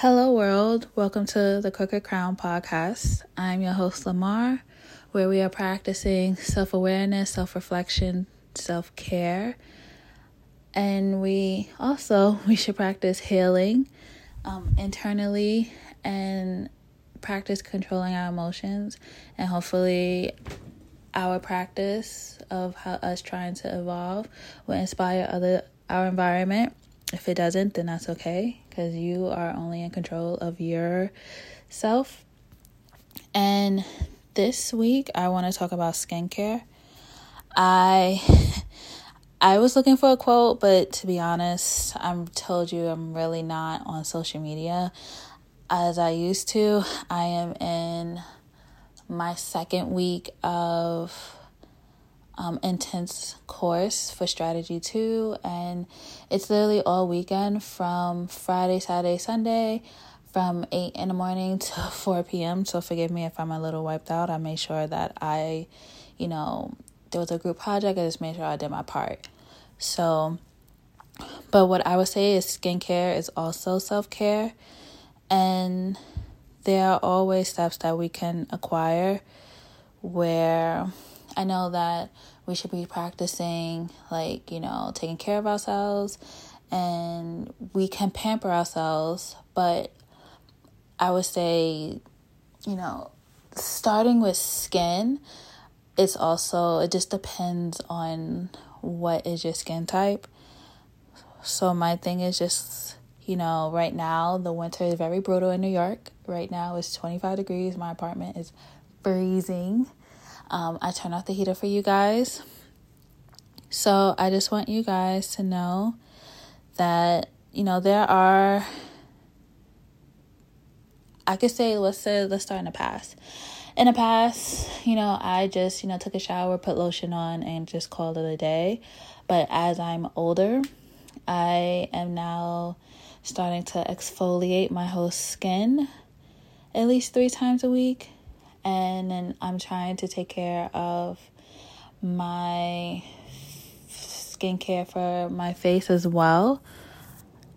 Hello, world. Welcome to the Crooked Crown podcast. I'm your host, Lamar, where we are practicing self awareness, self reflection, self care. And we also we should practice healing um, internally and practice controlling our emotions and hopefully our practice of how us trying to evolve will inspire other our environment if it doesn't, then that's okay because you are only in control of yourself. And this week, I want to talk about skincare. I I was looking for a quote, but to be honest, I'm told you I'm really not on social media as I used to. I am in my second week of um, intense course for strategy two, and it's literally all weekend from Friday, Saturday, Sunday, from 8 in the morning to 4 p.m. So forgive me if I'm a little wiped out. I made sure that I, you know, there was a group project, I just made sure I did my part. So, but what I would say is skincare is also self care, and there are always steps that we can acquire where I know that we should be practicing, like, you know, taking care of ourselves and we can pamper ourselves, but I would say, you know, starting with skin, it's also, it just depends on what is your skin type. So, my thing is just, you know, right now the winter is very brutal in New York. Right now it's 25 degrees. My apartment is freezing. Um, I turn off the heater for you guys. So I just want you guys to know that, you know, there are, I could say, let's say, let's start in the past. In the past, you know, I just, you know, took a shower, put lotion on, and just called it a day. But as I'm older, I am now starting to exfoliate my whole skin at least three times a week and then I'm trying to take care of my skincare for my face as well.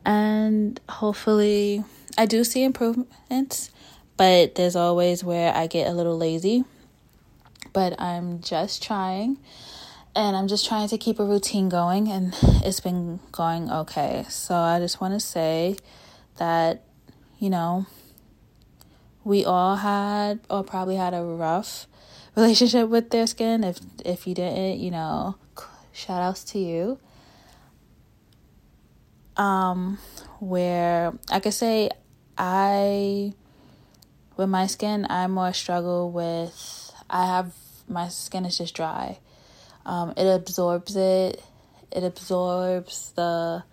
And hopefully, I do see improvements, but there's always where I get a little lazy. But I'm just trying, and I'm just trying to keep a routine going, and it's been going okay. So I just want to say that, you know, we all had or probably had a rough relationship with their skin. If if you didn't, you know, shout outs to you. Um, where I could say I with my skin I more struggle with I have my skin is just dry. Um, it absorbs it. It absorbs the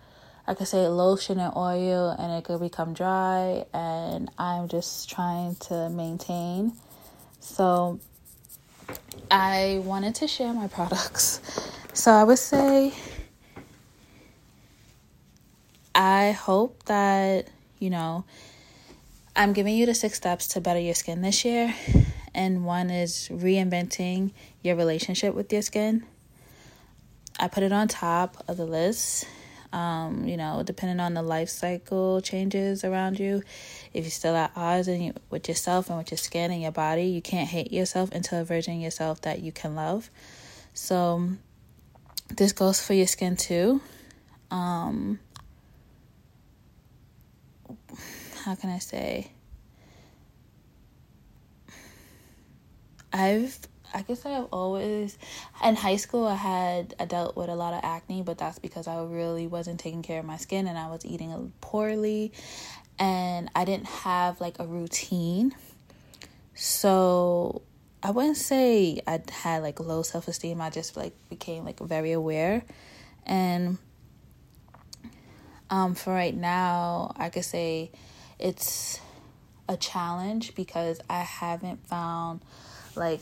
I could say lotion and oil and it could become dry and I'm just trying to maintain. So I wanted to share my products. So I would say I hope that, you know, I'm giving you the six steps to better your skin this year. And one is reinventing your relationship with your skin. I put it on top of the list um, you know, depending on the life cycle changes around you, if you're still at odds and you, with yourself and with your skin and your body, you can't hate yourself until a version of yourself that you can love. So this goes for your skin too. Um, how can I say? I've I guess I've always in high school I had I dealt with a lot of acne, but that's because I really wasn't taking care of my skin and I was eating poorly and I didn't have like a routine. So I wouldn't say I had like low self-esteem. I just like became like very aware and um for right now, I could say it's a challenge because I haven't found like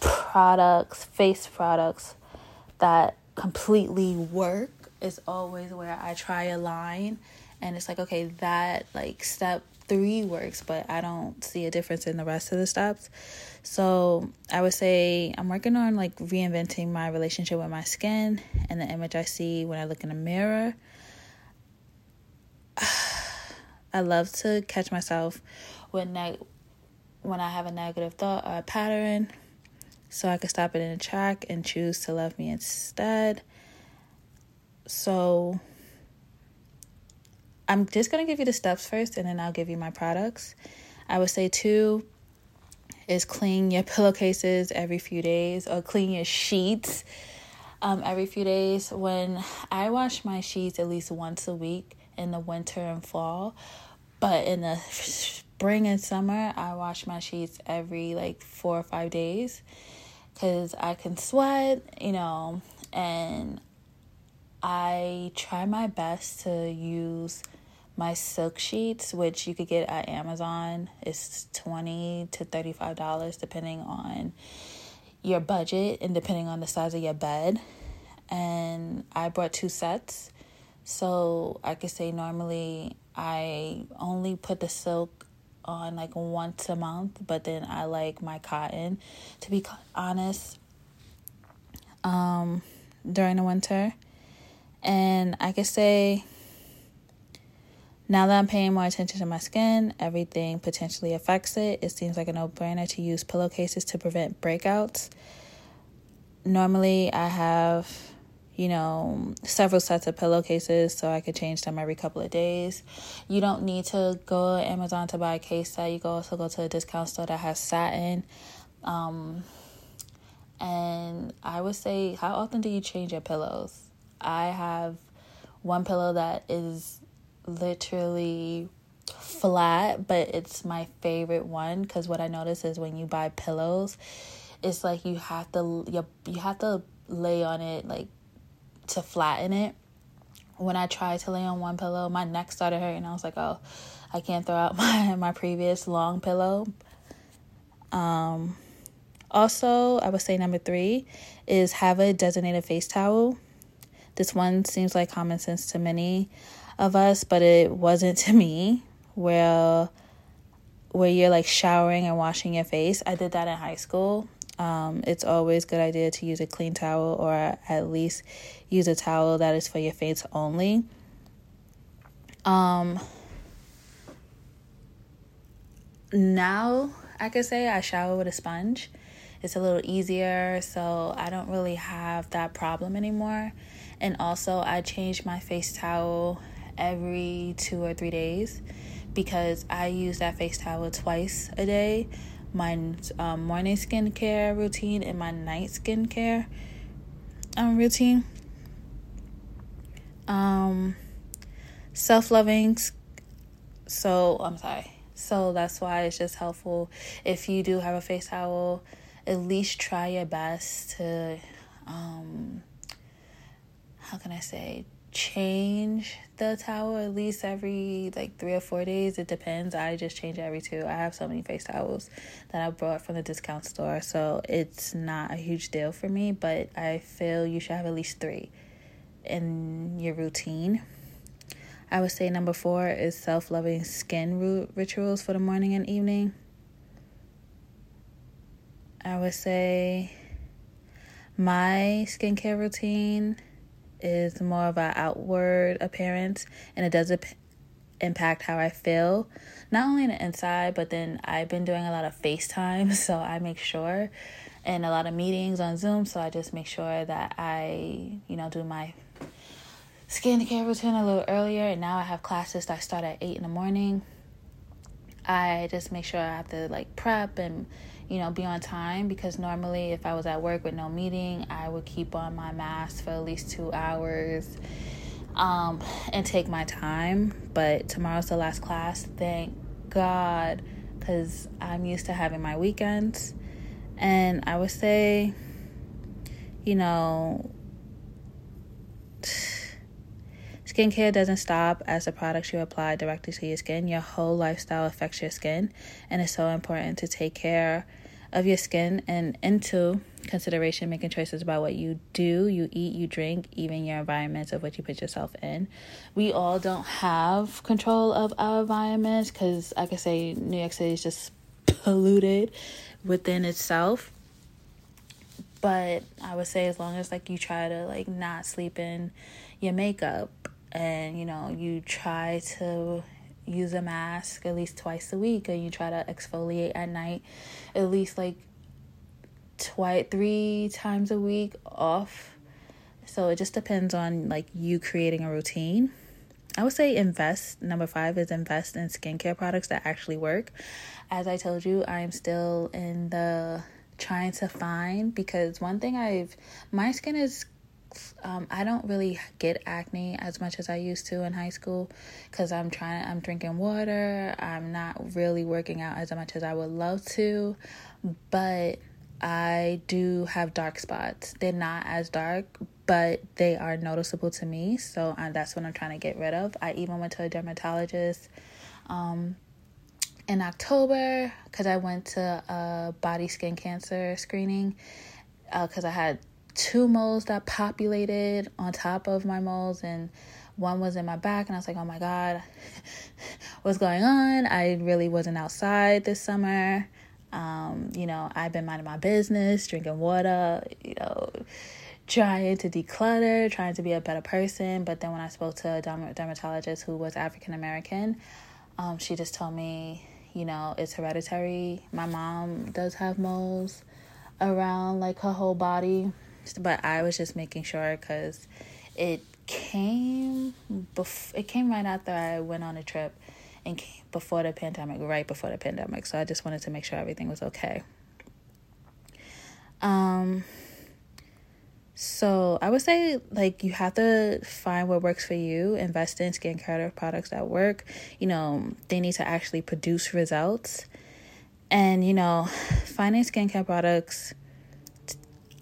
products, face products that completely work is always where I try a line and it's like okay that like step 3 works but I don't see a difference in the rest of the steps. So, I would say I'm working on like reinventing my relationship with my skin and the image I see when I look in the mirror. I love to catch myself when neg- when I have a negative thought or a pattern so I can stop it in the track and choose to love me instead. So I'm just going to give you the steps first and then I'll give you my products. I would say two is clean your pillowcases every few days or clean your sheets um, every few days. When I wash my sheets at least once a week in the winter and fall, but in the spring and summer, I wash my sheets every like four or five days because I can sweat, you know, and I try my best to use my silk sheets, which you could get at Amazon. It's twenty to thirty five dollars depending on your budget and depending on the size of your bed. And I brought two sets. So I could say normally I only put the silk on like once a month, but then I like my cotton to be honest um during the winter. And I could say now that I'm paying more attention to my skin, everything potentially affects it. It seems like a no brainer to use pillowcases to prevent breakouts. Normally, I have, you know, several sets of pillowcases so I could change them every couple of days. You don't need to go to Amazon to buy a case set. You can also go to a discount store that has satin. Um, and I would say, how often do you change your pillows? I have one pillow that is literally flat, but it's my favorite one because what I notice is when you buy pillows, it's like you have to you, you have to lay on it like to flatten it. When I tried to lay on one pillow, my neck started hurting. I was like, "Oh, I can't throw out my my previous long pillow." Um also, I would say number 3 is have a designated face towel. This one seems like common sense to many of us, but it wasn't to me. Where where you're like showering and washing your face. I did that in high school. Um, it's always a good idea to use a clean towel or at least use a towel that is for your face only. Um, now I could say I shower with a sponge. It's a little easier, so I don't really have that problem anymore. And also, I change my face towel every two or three days because I use that face towel twice a day my um, morning skincare routine and my night skincare um, routine. Um, self loving. So, I'm sorry. So, that's why it's just helpful if you do have a face towel, at least try your best to, um, how can I say, change the towel at least every like three or four days. It depends. I just change every two. I have so many face towels that I brought from the discount store, so it's not a huge deal for me. But I feel you should have at least three in your routine. I would say number four is self loving skin rituals for the morning and evening. I would say my skincare routine is more of an outward appearance and it does impact how I feel, not only on the inside, but then I've been doing a lot of FaceTime, so I make sure, and a lot of meetings on Zoom, so I just make sure that I, you know, do my skincare routine a little earlier. And now I have classes that start at 8 in the morning. I just make sure I have to like prep and you know, be on time because normally if I was at work with no meeting, I would keep on my mask for at least two hours um, and take my time. But tomorrow's the last class. Thank God because I'm used to having my weekends. And I would say, you know, Skincare doesn't stop as the products you apply directly to your skin. Your whole lifestyle affects your skin, and it's so important to take care of your skin and into consideration making choices about what you do, you eat, you drink, even your environments of what you put yourself in. We all don't have control of our environments because, like I say, New York City is just polluted within itself. But I would say as long as like you try to like not sleep in your makeup and you know you try to use a mask at least twice a week and you try to exfoliate at night at least like twice three times a week off. So it just depends on like you creating a routine. I would say invest number five is invest in skincare products that actually work. As i told you i am still in the trying to find because one thing i've my skin is um, I don't really get acne as much as I used to in high school because I'm trying, I'm drinking water. I'm not really working out as much as I would love to, but I do have dark spots. They're not as dark, but they are noticeable to me. So uh, that's what I'm trying to get rid of. I even went to a dermatologist um, in October because I went to a body skin cancer screening because uh, I had two moles that populated on top of my moles and one was in my back and I was like, "Oh my god, what's going on?" I really wasn't outside this summer. Um, you know, I've been minding my business, drinking water, you know, trying to declutter, trying to be a better person. But then when I spoke to a dermatologist who was African American, um, she just told me, you know, it's hereditary. My mom does have moles around like her whole body but I was just making sure because it came bef- it came right after I went on a trip and before the pandemic, right before the pandemic. So I just wanted to make sure everything was okay. Um so I would say like you have to find what works for you, invest in skincare products that work. You know, they need to actually produce results. And you know, finding skincare products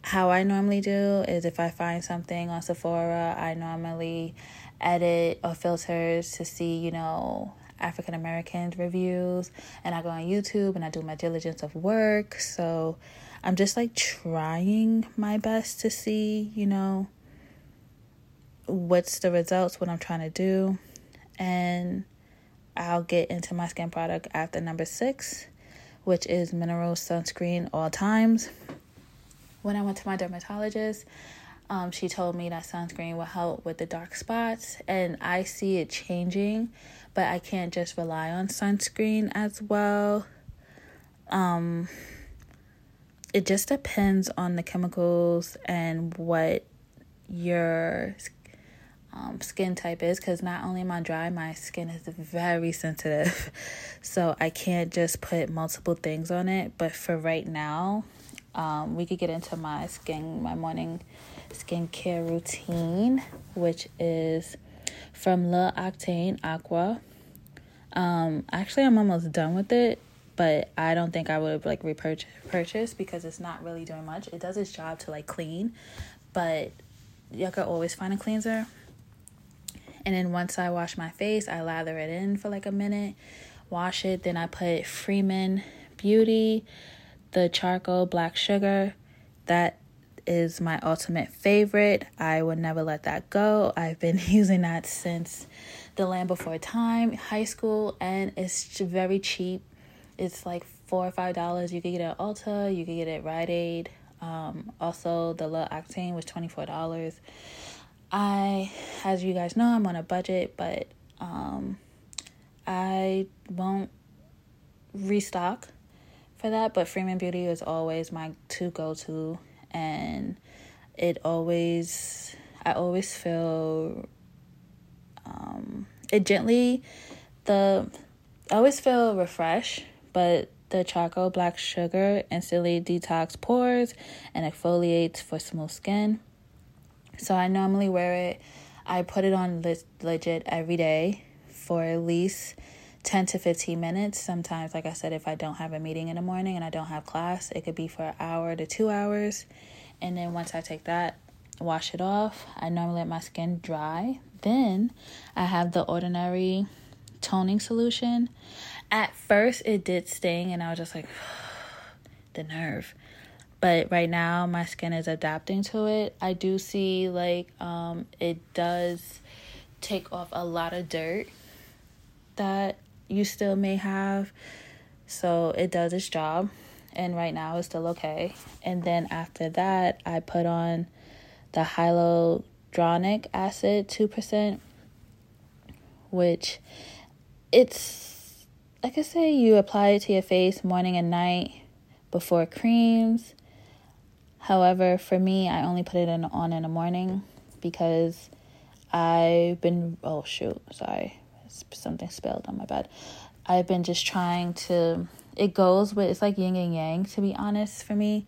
how I normally do is if I find something on Sephora, I normally edit or filters to see, you know, African American reviews and I go on YouTube and I do my diligence of work. So I'm just like trying my best to see, you know, what's the results, what I'm trying to do. And I'll get into my skin product after number six, which is mineral sunscreen all times when I went to my dermatologist, um, she told me that sunscreen will help with the dark spots, and I see it changing, but I can't just rely on sunscreen as well. Um, it just depends on the chemicals and what your um, skin type is because not only am I dry, my skin is very sensitive. So I can't just put multiple things on it. But for right now, um, we could get into my skin, my morning skincare routine, which is from L'Occitane Aqua. Um, actually, I'm almost done with it, but I don't think I would like repurchase purchase because it's not really doing much. It does its job to like clean, but you can always find a cleanser. And then once I wash my face, I lather it in for like a minute, wash it. Then I put Freeman Beauty the charcoal black sugar. That is my ultimate favorite. I would never let that go. I've been using that since the land before time, high school, and it's very cheap. It's like four or five dollars. You can get it at Ulta, you can get it at Rite Aid. Um, also, the L'Occitane was twenty four dollars. I, as you guys know, I'm on a budget, but um, I won't restock for that, but Freeman Beauty is always my to go to, and it always, I always feel, um, it gently, the, I always feel refreshed, but the charcoal black sugar instantly detox pores and exfoliates for smooth skin. So I normally wear it. I put it on legit every day for at least 10 to 15 minutes. Sometimes, like I said, if I don't have a meeting in the morning and I don't have class, it could be for an hour to two hours. And then once I take that, wash it off, I normally let my skin dry. Then I have the ordinary toning solution. At first, it did sting, and I was just like, the nerve. But right now, my skin is adapting to it. I do see like um, it does take off a lot of dirt that you still may have. So it does its job. And right now it's still okay. And then after that, I put on the hyaluronic acid 2%, which it's like I say, you apply it to your face morning and night before creams. However, for me, I only put it in, on in the morning because I've been oh shoot, sorry, something spilled on my bed. I've been just trying to. It goes with it's like yin and yang to be honest for me.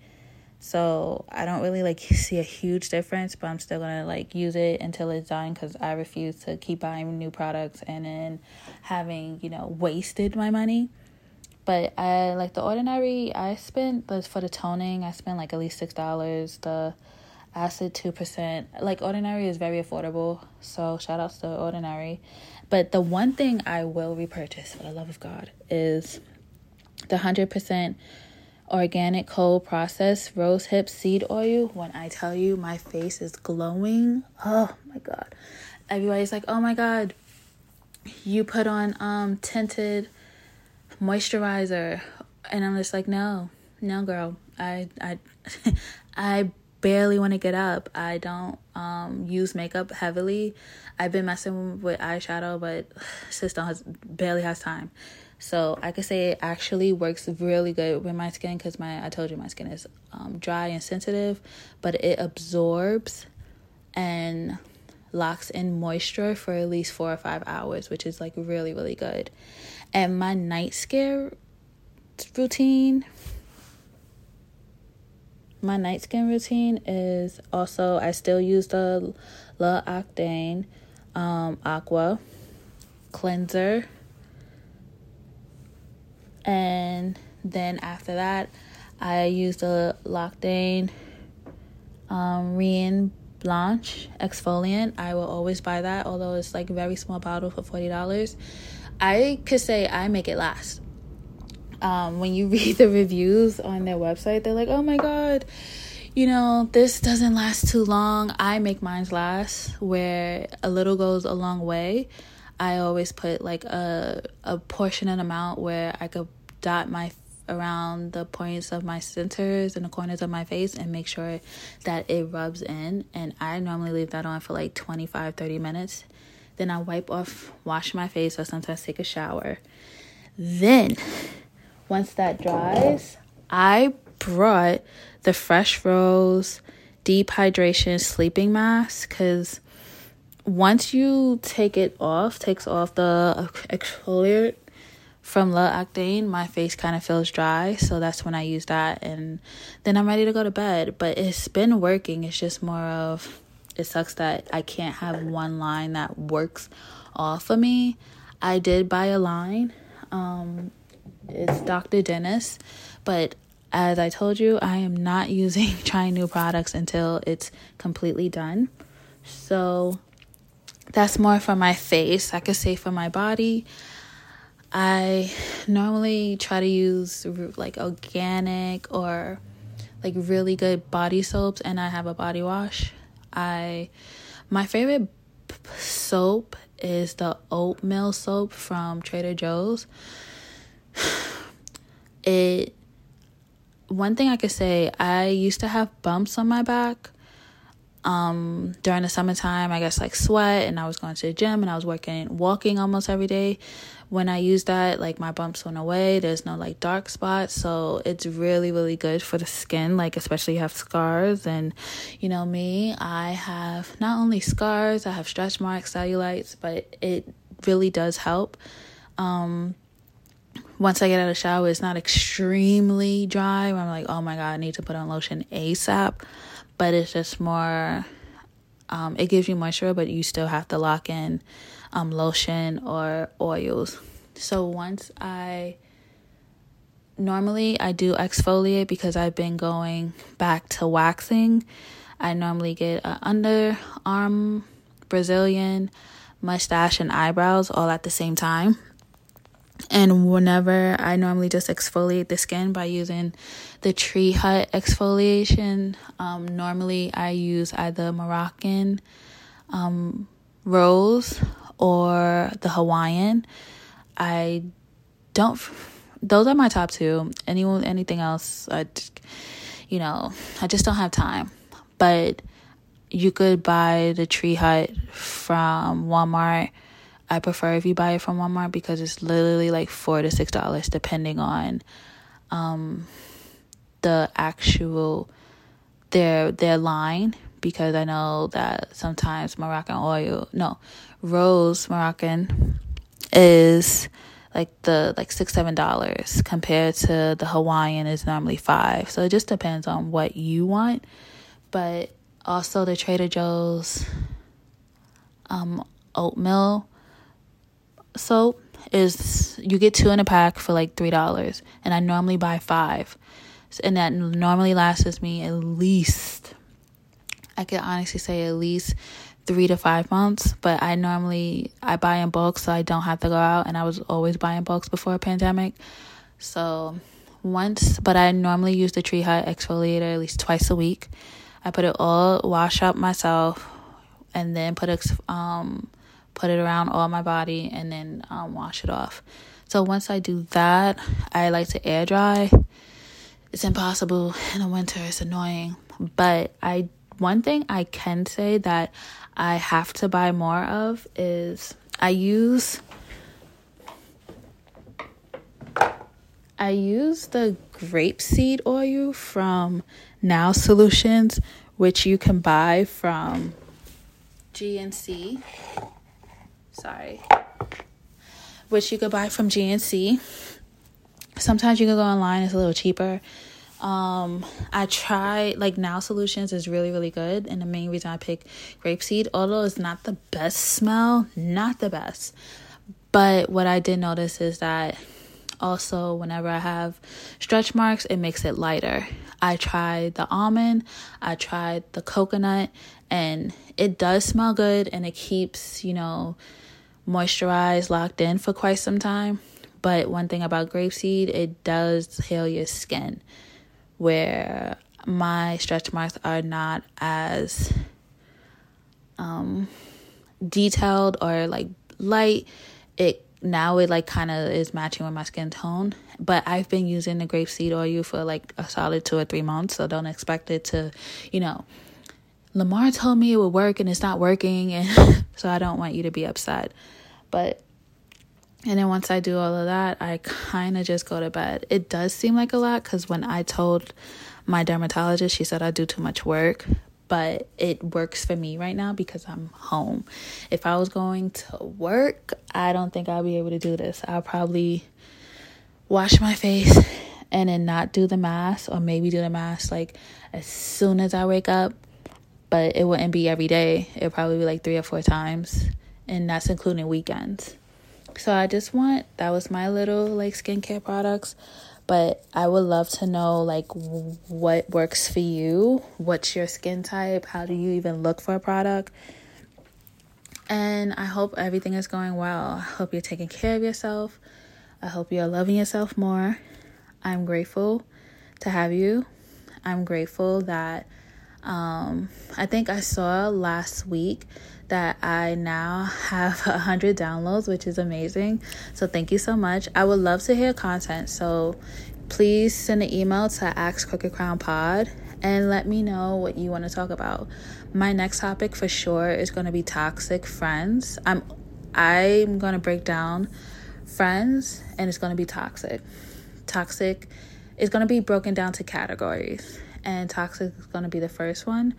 So I don't really like see a huge difference, but I'm still gonna like use it until it's done because I refuse to keep buying new products and then having you know wasted my money. But I like the ordinary. I spent but for the toning. I spent like at least six dollars. The acid two percent. Like ordinary is very affordable. So shout outs to ordinary. But the one thing I will repurchase for the love of God is the hundred percent organic cold processed rose hip seed oil. When I tell you my face is glowing, oh my god. Everybody's like, "Oh my god, you put on um tinted moisturizer." And I'm just like, "No. No, girl. I I I barely want to get up. I don't um use makeup heavily. I've been messing with eyeshadow, but sister has barely has time. So I could say it actually works really good with my skin because my I told you my skin is um, dry and sensitive, but it absorbs and locks in moisture for at least four or five hours, which is like really really good. And my night scare routine, my night skin routine is also I still use the L'Occitane um, Aqua cleanser and then after that I use the L'Occitane um, Reine Blanche exfoliant. I will always buy that, although it's like a very small bottle for forty dollars. I could say I make it last. Um, when you read the reviews on their website, they're like, "Oh my god, you know this doesn't last too long." I make mine last, where a little goes a long way. I always put like a a portion and amount where I could dot my around the points of my centers and the corners of my face and make sure that it rubs in and I normally leave that on for like 25 30 minutes then I wipe off wash my face or sometimes take a shower then once that dries I brought the fresh rose deep hydration sleeping mask cuz once you take it off takes off the exfoliant from L'Occitane, my face kind of feels dry, so that's when I use that, and then I'm ready to go to bed. But it's been working. It's just more of it sucks that I can't have one line that works off of me. I did buy a line. Um, it's Dr. Dennis, but as I told you, I am not using trying new products until it's completely done. So that's more for my face. I could say for my body. I normally try to use like organic or like really good body soaps and I have a body wash. I my favorite soap is the oatmeal soap from Trader Joe's. It one thing I could say, I used to have bumps on my back um during the summertime i guess like sweat and i was going to the gym and i was working walking almost every day when I use that, like my bumps went away. There's no like dark spots. So it's really, really good for the skin, like especially you have scars. And you know, me, I have not only scars, I have stretch marks, cellulites, but it really does help. Um, once I get out of the shower, it's not extremely dry. I'm like, oh my God, I need to put on lotion ASAP. But it's just more, um, it gives you moisture, but you still have to lock in um, lotion or oils. So once I normally I do exfoliate because I've been going back to waxing. I normally get an underarm, Brazilian, mustache, and eyebrows all at the same time. And whenever I normally just exfoliate the skin by using the Tree Hut exfoliation, um, normally I use either Moroccan um, rose or the Hawaiian. I don't. Those are my top two. Anyone, anything else, I, you know, I just don't have time. But you could buy the Tree Hut from Walmart. I prefer if you buy it from Walmart because it's literally like four to six dollars depending on um the actual their their line. Because I know that sometimes Moroccan oil no rose Moroccan is like the like six seven dollars compared to the Hawaiian is normally five. So it just depends on what you want. But also the Trader Joe's um oatmeal soap is you get two in a pack for like three dollars, and I normally buy five, and that normally lasts me at least. I can honestly say at least three to five months, but I normally I buy in bulk so I don't have to go out, and I was always buying bulks before a pandemic, so once, but I normally use the Tree Hut exfoliator at least twice a week. I put it all wash up myself, and then put a um put it around all my body, and then um, wash it off. So once I do that, I like to air dry. It's impossible in the winter, it's annoying. But I one thing I can say that I have to buy more of is I use I use the grapeseed oil from Now Solutions, which you can buy from GNC sorry, which you could buy from GNC. Sometimes you can go online; it's a little cheaper. Um, I try like Now Solutions is really really good, and the main reason I pick grapeseed, although it's not the best smell, not the best. But what I did notice is that also whenever I have stretch marks, it makes it lighter. I tried the almond, I tried the coconut, and it does smell good and it keeps, you know, moisturized, locked in for quite some time. But one thing about grapeseed, it does heal your skin, where my stretch marks are not as um, detailed or like light. It now it like kind of is matching with my skin tone. But I've been using the grapeseed oil for like a solid two or three months, so don't expect it to, you know. Lamar told me it would work and it's not working, and so I don't want you to be upset. But and then once I do all of that, I kind of just go to bed. It does seem like a lot because when I told my dermatologist, she said I do too much work, but it works for me right now because I'm home. If I was going to work, I don't think I'll be able to do this. I'll probably wash my face and then not do the mask, or maybe do the mask like as soon as I wake up, but it wouldn't be every day. It'd probably be like three or four times and that's including weekends. So I just want that was my little like skincare products, but I would love to know like what works for you, what's your skin type, how do you even look for a product? And I hope everything is going well. I hope you're taking care of yourself. I hope you're loving yourself more. I'm grateful to have you. I'm grateful that um, I think I saw last week that I now have 100 downloads, which is amazing. So thank you so much. I would love to hear content. So please send an email to Ask Crooked Crown Pod and let me know what you want to talk about. My next topic for sure is going to be toxic friends. I'm I'm going to break down friends and it's going to be toxic. Toxic is going to be broken down to categories and toxic is going to be the first one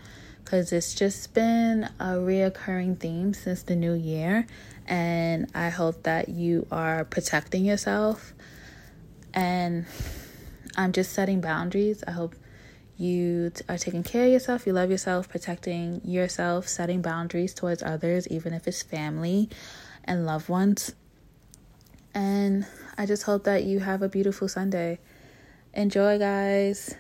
because it's just been a reoccurring theme since the new year. And I hope that you are protecting yourself. And I'm just setting boundaries. I hope you are taking care of yourself, you love yourself, protecting yourself, setting boundaries towards others, even if it's family and loved ones. And I just hope that you have a beautiful Sunday. Enjoy, guys.